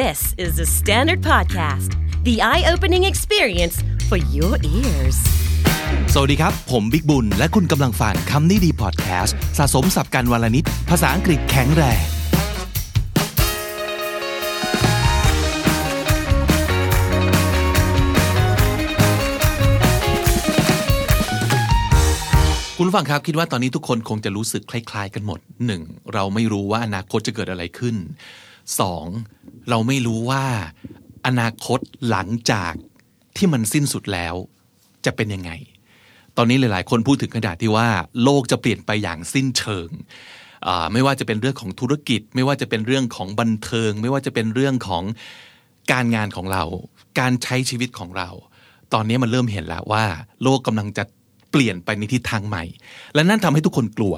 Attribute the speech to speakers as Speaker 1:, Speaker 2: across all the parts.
Speaker 1: This is the Standard Podcast, the eye opening experience for your ears.
Speaker 2: สวัสดีครับ ผมบิ๊กบุญ และคุณกำลังฟังคำนี้ดีพอดแคสต์สะสมสับการวลนิด ภาษาอังกฤษแข็งแรง คุณผู้ฟังครับคิดว่าตอนนี้ทุกคนคงจะรู้สึกคล้าย ๆ กันหมดหนึ่งเราไม่รู้ว่าอนาคตจะเกิดอะไรขึ้น สองเราไม่รู้ว่าอนาคตหลังจากที่มันสิ้นสุดแล้วจะเป็นยังไง ตอนนี้หลาย ๆ คนพูดถึงขนาดที่ว่า โลกจะเปลี่ยนไปอย่างสิ้นเชิง ไม่ว่าจะเป็นเรื่องของธุรกิจ ไม่ว่าจะเป็นเรื่องของบันเทิง ไม่ว่าจะเป็นเรื่องของการงานของเรา การใช้ชีวิตของเรา ตอนนี้มันเริ่มเห็นแล้วว่า โลกกำลังจะเปลี่ยนไปในทิศทางใหม่ และนั่นทำให้ทุกคนกลัว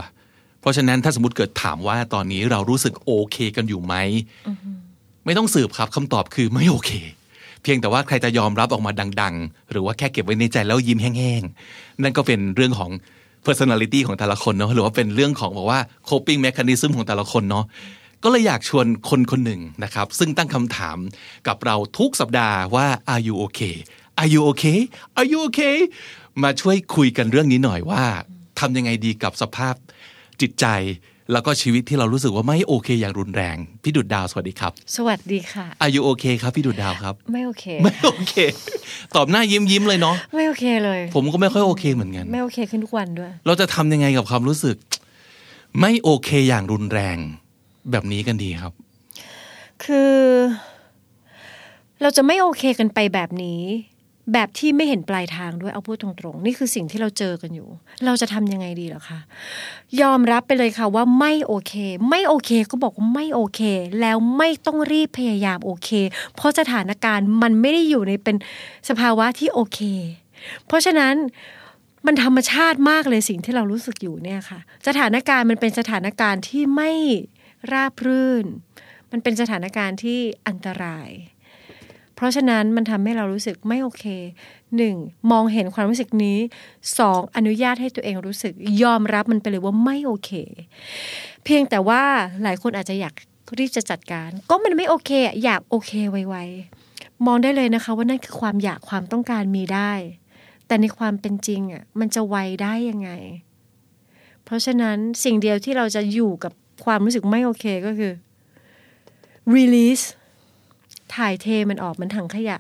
Speaker 2: เพราะฉะนั้นถ้าสมมติเกิดถามว่าตอนนี้เรารู้สึกโอเคกันอยู่ไหม ไม่ต้องสืบครับคำตอบคือไม่โอเค เพียงแต่ว่าใครจะยอมรับออกมาดัง ๆ หรือว่าแค่เก็บไว้ในใจแล้วยิ้มแห้งๆ นั่นก็เป็นเรื่องของ personality ของแต่ละคนเนาะหรือว่าเป็นเรื่องของบอกว่า coping mechanism ของแต่ละคนเนาะก็เลยอยากชวนคนคนหนึ่งนะครับ ซึ่งตั้งคำถามกับเราทุกสัปดาห์ว่า are you okay are you okay are you okay มาช่วยคุยกันเรื่องนี้หน่อยว่าทำยังไงดีกับสภาพ จิตใจ แล้วก็ชีวิตที่เรารู้สึกว่าไม่โอเคอย่างรุนแรง พี่ดุดดาวสวัสดีครับ
Speaker 3: สวัสดีค่ะ
Speaker 2: อายุโอเคครับพี่ดุดดาวครับ
Speaker 3: ไม่โอเค
Speaker 2: ไม่โอเค ตอบหน้ายิ้มยิ้มๆเลยเนาะ
Speaker 3: ไม่โอเคเลย
Speaker 2: ผมก็ไม่ค่อยโอเคเหมือนกัน
Speaker 3: ไม่โอเคขึ้นทุกวันด้วย
Speaker 2: เราจะทำยังไงกับความรู้สึก ไม่โอเคอย่างรุนแรง แบบนี้กันดีครับ
Speaker 3: คือ เราจะไม่โอเคกันไปแบบนี้ แบบที่ไม่เห็นปลายทางด้วยเอาพูดตรงๆ นี่คือสิ่งที่เราเจอกันอยู่ เราจะทำยังไงดีหรอคะยอมรับไปเลยค่ะว่าไม่โอเค ไม่โอเคก็บอกว่าไม่โอเค แล้วไม่ต้องรีบพยายามโอเค เพราะสถานการณ์มันไม่ได้อยู่ในเป็นสภาวะที่โอเค เพราะฉะนั้นมันธรรมชาติมากเลยสิ่งที่เรารู้สึกอยู่เนี่ยค่ะ สถานการณ์มันเป็นสถานการณ์ที่ไม่ราบรื่น มันเป็นสถานการณ์ที่อันตราย เพราะฉะนั้นมันทำให้เรารู้สึกไม่โอเคหนึ่งมองเห็นความรู้สึกนี้สองอนุญาตให้ตัวเองรู้สึกยอมรับมันไปเลยว่าไม่โอเค เพียงแต่ว่าหลายคนอาจจะอยากรีบจะจัดการ ก็มันไม่โอเคอะอยากโอเคไวๆมองได้เลยนะคะ ว่านั่นคือความอยากความต้องการมีได้ แต่ในความเป็นจริงอะมันจะไวได้ยังไง เพราะฉะนั้นสิ่งเดียวที่เราจะอยู่กับความรู้สึกไม่โอเคก็คือ release ถ่ายเทมันออกเหมือนถังขยะ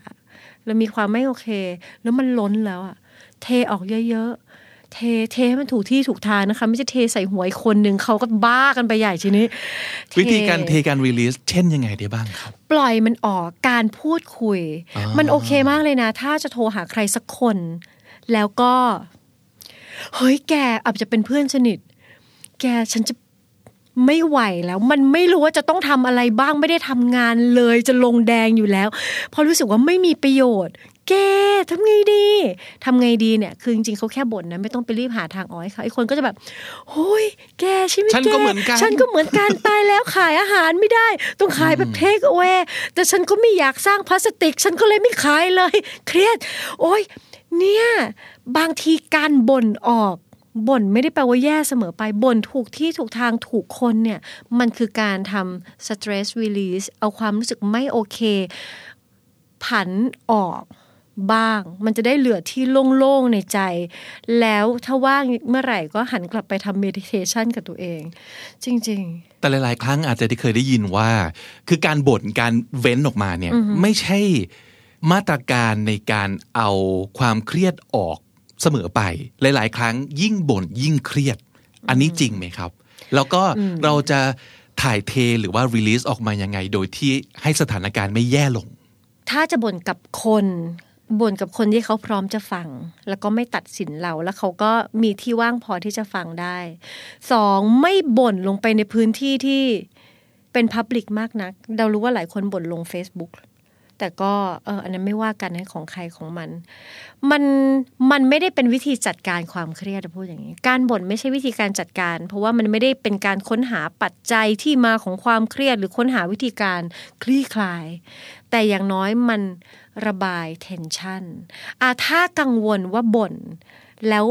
Speaker 3: แล้วมีความไม่โอเค แล้วมันล้นแล้วอะเทออกเยอะๆ เทเทให้มันถูกที่ถูกทางนะคะ ไม่ใช่เทใส่หัวอีกคนหนึ่งเขาก็บ้ากันไปใหญ่ทีนี้เท
Speaker 2: วิธีการเทการ release เช่นยังไงได้บ้างครับ
Speaker 3: ปล่อยมันออกการพูดคุย
Speaker 2: อ่ามั
Speaker 3: มันโอเคมากเลยนะ ถ้าจะโทรหาใครสักคน แล้วก็เฮ้ยแกอาจจะเป็นเพื่อนสนิท แกฉันจะ ไม่ไหวแล้ว มันไม่รู้ว่าจะต้องทำอะไรบ้างไม่ได้ทำงานเลยจะลงแดงอยู่แล้วเพราะรู้สึกว่าไม่มีประโยชน์แกทำไงดีทำไงดีเนี่ย คือจริงๆเขาแค่บ่นนะ ไม่ต้องไปรีบหาทางออกให้เขาไอ้คนก็จะแบบโอ้ยแกใช่ไหม
Speaker 2: ฉัน
Speaker 3: แก
Speaker 2: ก็เหมือนกัน
Speaker 3: ฉันก็เหมือนกันตายแล้วขายอาหารไม่ได้ ต้องขายแบบเทคเอา a y แต่ฉันก็ไม่อยากสร้างพลาสติก ฉันก็เลยไม่ขายเลย เครียด โอ้ยเนี่ย บางทีการบ่นออก บ่นไม่ได้แปลว่าแย่เสมอไปบ่นถูกที่ถูกทางถูกคนเนี่ย มันคือการทำ stress release เอาความรู้สึกไม่โอเค ผันออกบ้าง มันจะได้เหลือที่โล่งๆในใจ แล้วถ้าว่างเมื่อไหร่ก็หันกลับไปทำ meditation กับตัวเอง จริง ๆ
Speaker 2: แต่หลาย ๆ ครั้งอาจจะได้เคยได้ยินว่า คือการบ่นการเว้นออกมาเนี่ย ไม่ใช่มาตรการในการเอาความเครียดออก เสมอไปหลาย ๆ ครั้งยิ่งบ่นยิ่งเครียด อันนี้จริงไหมครับ แล้วก็เราจะถ่ายเทหรือว่า release ออกมายังไง โดยที่ให้สถานการณ์ไม่แย่ลง
Speaker 3: ถ้าจะบ่นกับคนบ่นกับคนที่เขาพร้อมจะฟัง แล้วก็ไม่ตัดสินเราแล้วเขาก็มีที่ว่างพอที่จะฟังได้สองไม่บ่นลงไปในพื้นที่ที่เป็นพับลิกมากนัก เรารู้ว่าหลายคนบ่นลง Facebook แต่ก็เอออันนั้นไม่ว่ากันให้ของใครของมัน มันมันไม่ได้เป็นวิธีจัดการความเครียดอะพูดอย่างนี้ การบ่นไม่ใช่วิธีการจัดการ เพราะว่ามันไม่ได้เป็นการค้นหาปัจจัยที่มาของความเครียด หรือค้นหาวิธีการคลี่คลาย แต่อย่างน้อยมันระบายเทนชันอะถ้ากังวลว่าบ่นแล้ว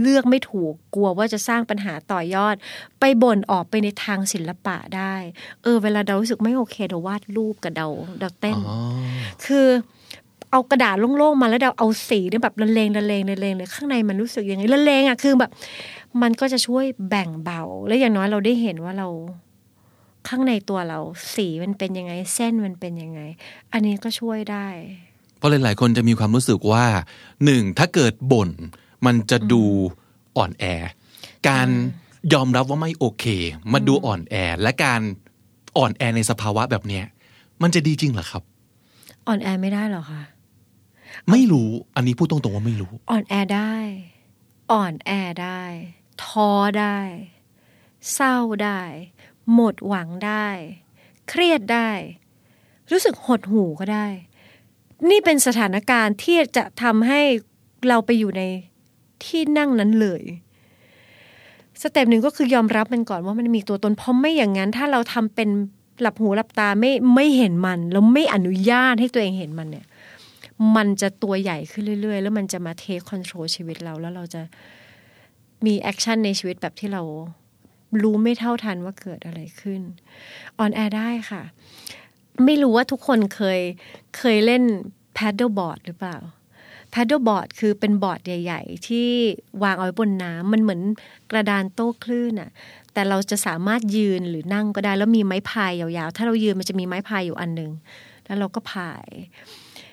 Speaker 3: เลือกไม่ถูกกลัวว่าจะสร้างปัญหาต่อยอด ไปบ่นออกไปในทางศิลปะได้ เออ เวลาเรารู้สึกไม่โอเคเราวาดรูปกับเราเราเต้น
Speaker 2: อ๋อ
Speaker 3: คือเอากระดาษโล่งๆมาแล้วเราเอาสีเนี่ยแบบละเลงละเลงละเลงเลยข้างในมันรู้สึกยังไงละเลงอะคือแบบ มันก็จะช่วยแบ่งเบา และอย่างน้อยเราได้เห็นว่าเราข้างในตัวเราสีมันเป็นยังไง เส้นมันเป็นยังไง อันนี้ก็ช่วยได้
Speaker 2: เพราะหลายๆคนจะมีความรู้สึกว่าหนึ่งถ้าเกิดบ่น มันจะดูอ่อนแอ การยอมรับว่าไม่โอเคมันดูอ่อนแอ และการอ่อนแอในสภาวะแบบเนี้ย มันจะดีจริงเหรอครับ
Speaker 3: อ่อนแอไม่ได้หรอคะ
Speaker 2: ไม่รู้อันนี้พูดตรงๆว่าไม่รู้
Speaker 3: อ่อนแอได้ อ่อนแอได้ ท้อได้ เศร้าได้ หมดหวังได้ เครียดได้ รู้สึกหดหู่ก็ได้ นี่เป็นสถานการณ์ที่จะทำให้เราไปอยู่ใน ที่นั่งนั้นเลยสเต็ปหนึ่งก็คือยอมรับมันก่อนว่ามันมีตัวตนเพราะไม่อย่างนั้น ถ้าเราทำเป็นหลับหูหลับตาไม่ไม่เห็นมันแล้วไม่อนุญาตให้ตัวเองเห็นมันเนี่ย มันจะตัวใหญ่ขึ้นเรื่อย ๆ แล้วมันจะมา take control ชีวิตเราแล้วเราจะมี action ในชีวิตแบบที่เรารู้ไม่เท่าทันว่าเกิดอะไรขึ้น unaware ได้ค่ะ ไม่รู้ว่าทุกคนเคยเคยเล่น paddle board หรือเปล่า paddle board คือเป็นบอร์ดใหญ่ ๆ ที่วางเอาไว้บนน้ำมันเหมือนกระดานโต้คลื่นอะแต่เราจะสามารถยืนหรือนั่งก็ได้ แล้วมีไม้พายยาวๆ ถ้าเรายืนมันจะมีไม้พายอยู่อันหนึ่งแล้วเราก็พาย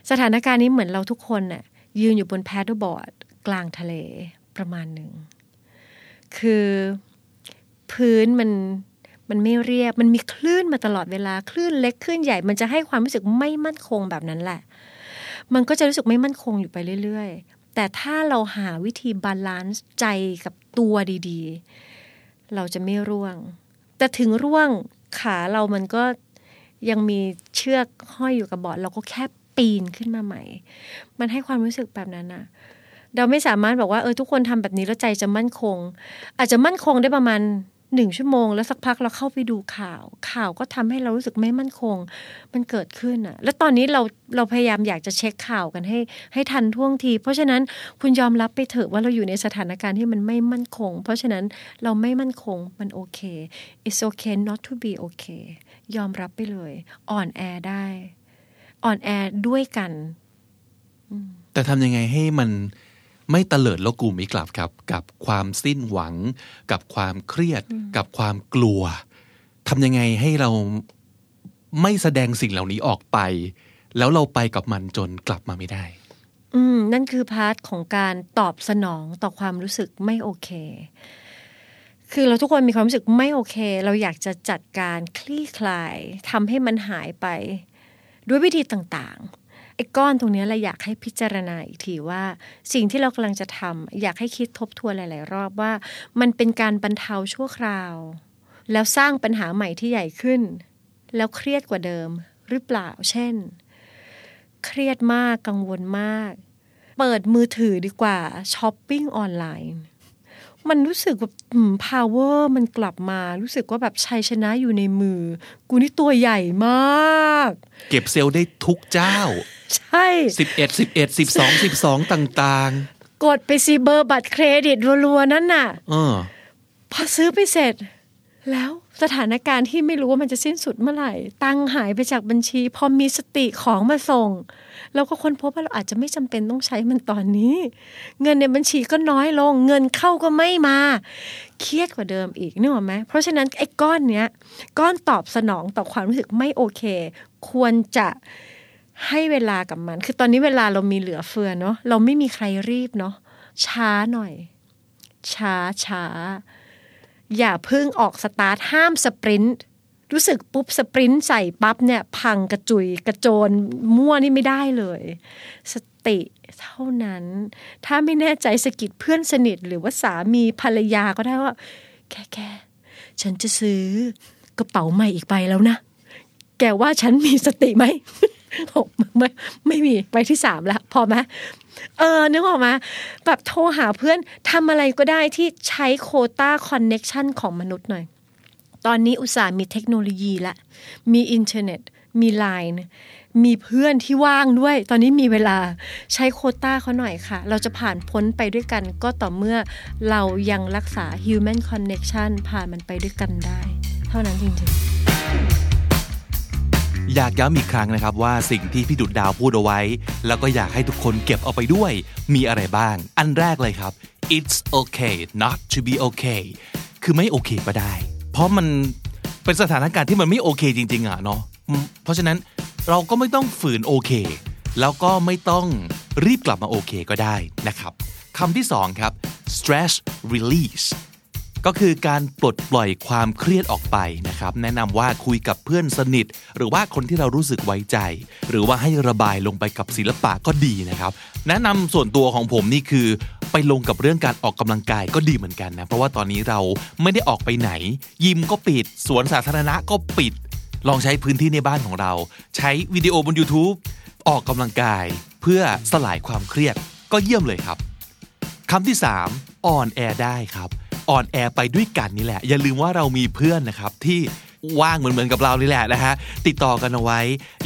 Speaker 3: สถานการณ์นี้เหมือนเราทุกคนน่ะยืนอยู่บน paddle board กลางทะเลประมาณหนึ่ง คือพื้นมันมันไม่เรียบ มันมีคลื่นมาตลอดเวลา คลื่นเล็กคลื่นใหญ่ มันจะให้ความรู้สึกไม่มั่นคงแบบนั้นแหละ มันก็จะรู้สึกไม่มั่นคงอยู่ไปเรื่อยๆ แต่ถ้าเราหาวิธี balance ใจกับตัวดีๆ เราจะไม่ร่วง แต่ถึงร่วงขาเรามันก็ยังมีเชือกห้อยอยู่กับบอร์ดเราก็แค่ปีนขึ้นมาใหม่ มันให้ความรู้สึกแบบนั้นอะเราไม่สามารถบอกว่าเออทุกคนทำแบบนี้แล้วใจจะมั่นคง อาจจะมั่นคงได้ประมาณ หนึ่งชั่วโมง แล้วสักพักเราเข้าไปดูข่าว ข่าวก็ทำให้เรารู้สึกไม่มั่นคง มันเกิดขึ้นอะแล้วตอนนี้เราเราพยายามอยากจะเช็คข่าวกันให้ ให้ทันท่วงที เพราะฉะนั้นคุณยอมรับไปเถอะว่าเราอยู่ในสถานการณ์ที่มันไม่มั่นคง เพราะฉะนั้นเราไม่มั่นคงมันโอเค it's okay not to be okay ยอมรับไปเลยอ่อนแอได้อ่อนแอด้วยกัน
Speaker 2: แต่ทำยังไงให้มัน ไม่เตลิดแล้วกู่ไม่กลับครับ กับความสิ้นหวัง กับความเครียด กับความกลัวทำยังไงให้เราไม่แสดงสิ่งเหล่านี้ออกไป แล้วเราไปกับมันจนกลับมาไม่ได้
Speaker 3: อืม นั่นคือ part ของการตอบสนองต่อความรู้สึกไม่โอเค คือเราทุกคนมีความรู้สึกไม่โอเค เราอยากจะจัดการคลี่คลายทำให้มันหายไป ด้วยวิธีต่างๆ ไอ้ก้อนตรงนี้เราอยากให้พิจารณาอีกทีว่า สิ่งที่เรากำลังจะทำอยากให้คิดทบทวนหลาย ๆ รอบว่า มันเป็นการบรรเทาชั่วคราว แล้วสร้างปัญหาใหม่ที่ใหญ่ขึ้น แล้วเครียดกว่าเดิมหรือเปล่า เช่น เครียดมากกังวลมาก เปิดมือถือดีกว่าช้อปปิ้งออนไลน์ มันรู้สึกแบบอืม power มันกลับมา รู้สึกว่าแบบชัยชนะอยู่ในมือ กูนี่ตัวใหญ่มาก
Speaker 2: เก็บเซลล์ได้ทุกเจ้า
Speaker 3: ใช่
Speaker 2: 11 11 12 12ต่าง
Speaker 3: กดไปซีเบอร์บัตรเครดิตรัวๆนั่นน่ะ
Speaker 2: ๆเออ
Speaker 3: พอซื้อไปเสร็จ แล้ว สถานการณ์ที่ไม่รู้ว่ามันจะสิ้นสุดเมื่อไหร่ ตังหายไปจากบัญชี พอมีสติของมาส่งเราก็ค้นพบว่าเราอาจจะไม่จำเป็นต้องใช้มันตอนนี้ เงินในบัญชีก็น้อยลง เงินเข้าก็ไม่มาเครียดกว่าเดิมอีกนึกออกไหมเพราะฉะนั้นไอ้ก้อนเนี้ยก้อนตอบสนองต่อความรู้สึกไม่โอเค ควรจะให้เวลากับมัน คือตอนนี้เวลาเรามีเหลือเฟือเนาะเราไม่มีใครรีบเนาะช้าหน่อย ช้าช้า อย่าเพิ่งออกสตาร์ทห้ามสปรินต์รู้สึกปุ๊บสปรินต์ใส่ปั๊บเนี่ยพังกระจุยกระโจนมั่วนี่ไม่ได้เลย สติเท่านั้น ถ้าไม่แน่ใจสะกิดเพื่อนสนิทหรือว่าสามีภรรยาก็ได้ว่าแค่แค่ฉันจะซื้อกระเป๋าใหม่อีกใบแล้วนะ แกว่าฉันมีสติไหม ไม่ไม่มีใบที่สามแล้วพอไหมเออนึกออกมาแบบโทรหาเพื่อนทำอะไรก็ได้ที่ใช้โคต้า connection ของมนุษย์หน่อย ตอนนี้อุตส่าห์มีเทคโนโลยีละ มีอินเทอร์เน็ต มีไลน์มีเพื่อนที่ว่างด้วย ตอนนี้มีเวลาใช้โควต้าเขาหน่อยค่ะ เราจะผ่านพ้นไปด้วยกันก็ต่อเมื่อเรายังรักษา human connection ผ่านมันไปด้วยกันได้ เท่านั้นจริงๆ
Speaker 2: อยากย้ำอีกครั้งนะครับว่าสิ่งที่พี่ดุดดาวพูดเอาไว้ แล้วก็อยากให้ทุกคนเก็บเอาไปด้วย มีอะไรบ้าง อันแรกเลยครับ it's okay not to be okay คือไม่โอเคก็ได้ เพราะมันเป็นสถานการณ์ที่มันไม่โอเคจริง ๆอะเนาะเพราะฉะนั้นเราก็ไม่ต้องฝืนโอเค แล้วก็ไม่ต้องรีบกลับมาโอเคก็ได้นะครับคำที่สองครับ stress release ก็คือการปลดปล่อยความเครียดออกไปนะครับ แนะนำว่าคุยกับเพื่อนสนิท หรือว่าคนที่เรารู้สึกไว้ใจ หรือว่าให้ระบายลงไปกับศิลปะก็ดีนะครับ แนะนำส่วนตัวของผมนี่คือ ไปลงกับเรื่องการออกกำลังกายก็ดีเหมือนกันนะ เพราะว่าตอนนี้เราไม่ได้ออกไปไหน ยิมก็ปิด สวนสาธารณะก็ปิด ลองใช้พื้นที่ในบ้านของเรา ใช้วิดีโอบน YouTube ออกกำลังกาย เพื่อสลายความเครียดก็เยี่ยมเลยครับคำที่ 3 อ่อนแอได้ครับ อ่อนแอไปด้วยกันนี่แหละ อย่าลืมว่าเรามีเพื่อนนะครับที่ว่างเหมือนเหมือนกับเรานี่แหละนะฮะ ติดต่อกันเอาไว้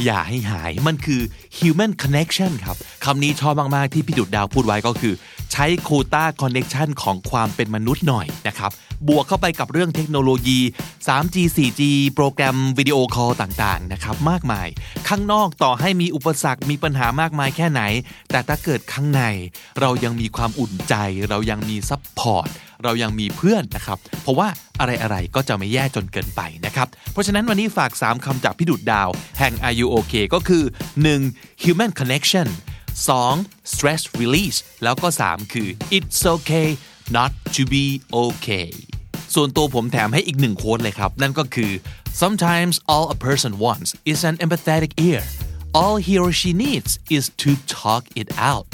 Speaker 2: อย่าให้หาย มันคือ human connection ครับคำนี้ชอบมาก ๆ ที่พี่ดุดดาวพูดไว้ก็คือ ใช้โควต้า connection ของความเป็นมนุษย์หน่อยนะครับ บวกเข้าไปกับเรื่องเทคโนโลยี 3G 4G โปรแกรมวิดีโอคอลต่าง ๆ นะครับ มากมาย ข้างนอกต่อให้มีอุปสรรคมีปัญหามากมายแค่ไหน แต่ถ้าเกิดข้างใน เรายังมีความอุ่นใจ เรายังมี support เรายังมีเพื่อนนะครับเพราะว่าอะไรๆก็จะไม่แย่จนเกินไปนะครับเพราะฉะนั้นวันนี้ฝาก 3คำจากพี่ดุดดาว แห่ง Are You OK ก็คือ 1. human connection 2. stress release แล้วก็ 3 คือ it's okay not to be okay ส่วนตัวผมแถมให้อีกหนึ่งโค้ดเลยครับ นั่นก็คือ sometimes all a person wants is an empathetic ear all he or she needs is to talk it out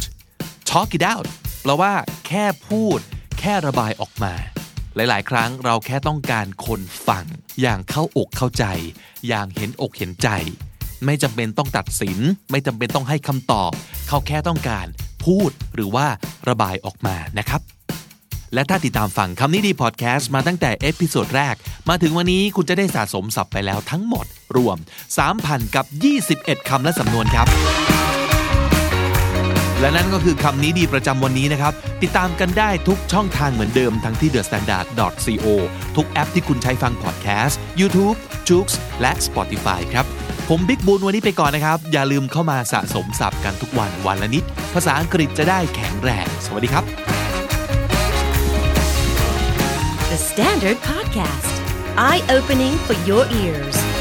Speaker 2: talk it out แปลว่าแค่พูด แค่ระบายออกมา หลาย ๆ ครั้งเราแค่ต้องการคนฟัง อย่างเข้าอกเข้าใจ อย่างเห็นอกเห็นใจ ไม่จำเป็นต้องตัดสิน ไม่จำเป็นต้องให้คำตอบ เขาแค่ต้องการพูดหรือว่าระบายออกมานะครับ และถ้าติดตามฟังคำนี้ดีพอดแคสต์มาตั้งแต่ episode แรก มาถึงวันนี้คุณจะได้สะสมศัพท์ไปแล้วทั้งหมด รวม 3,000 กับ 21คำและสำนวนครับ และนั่นก็คือคำนี้ดีประจำวันนี้นะครับ ติดตามกันได้ทุกช่องทางเหมือนเดิมทั้งที่ thestandard.co ทุกแอปที่คุณใช้ฟังพอดแคสต์ YouTube, j o o x และ Spotify ครับ ผมบิ๊กบูลวันนี้ไปก่อนนะครับ อย่าลืมเข้ามาสะสมศัพท์กันทุกวันวันละนิด ภาษาอังกฤษจะได้แข็งแรง สวัสดีครับ
Speaker 1: The Standard Podcast, eye opening for your ears.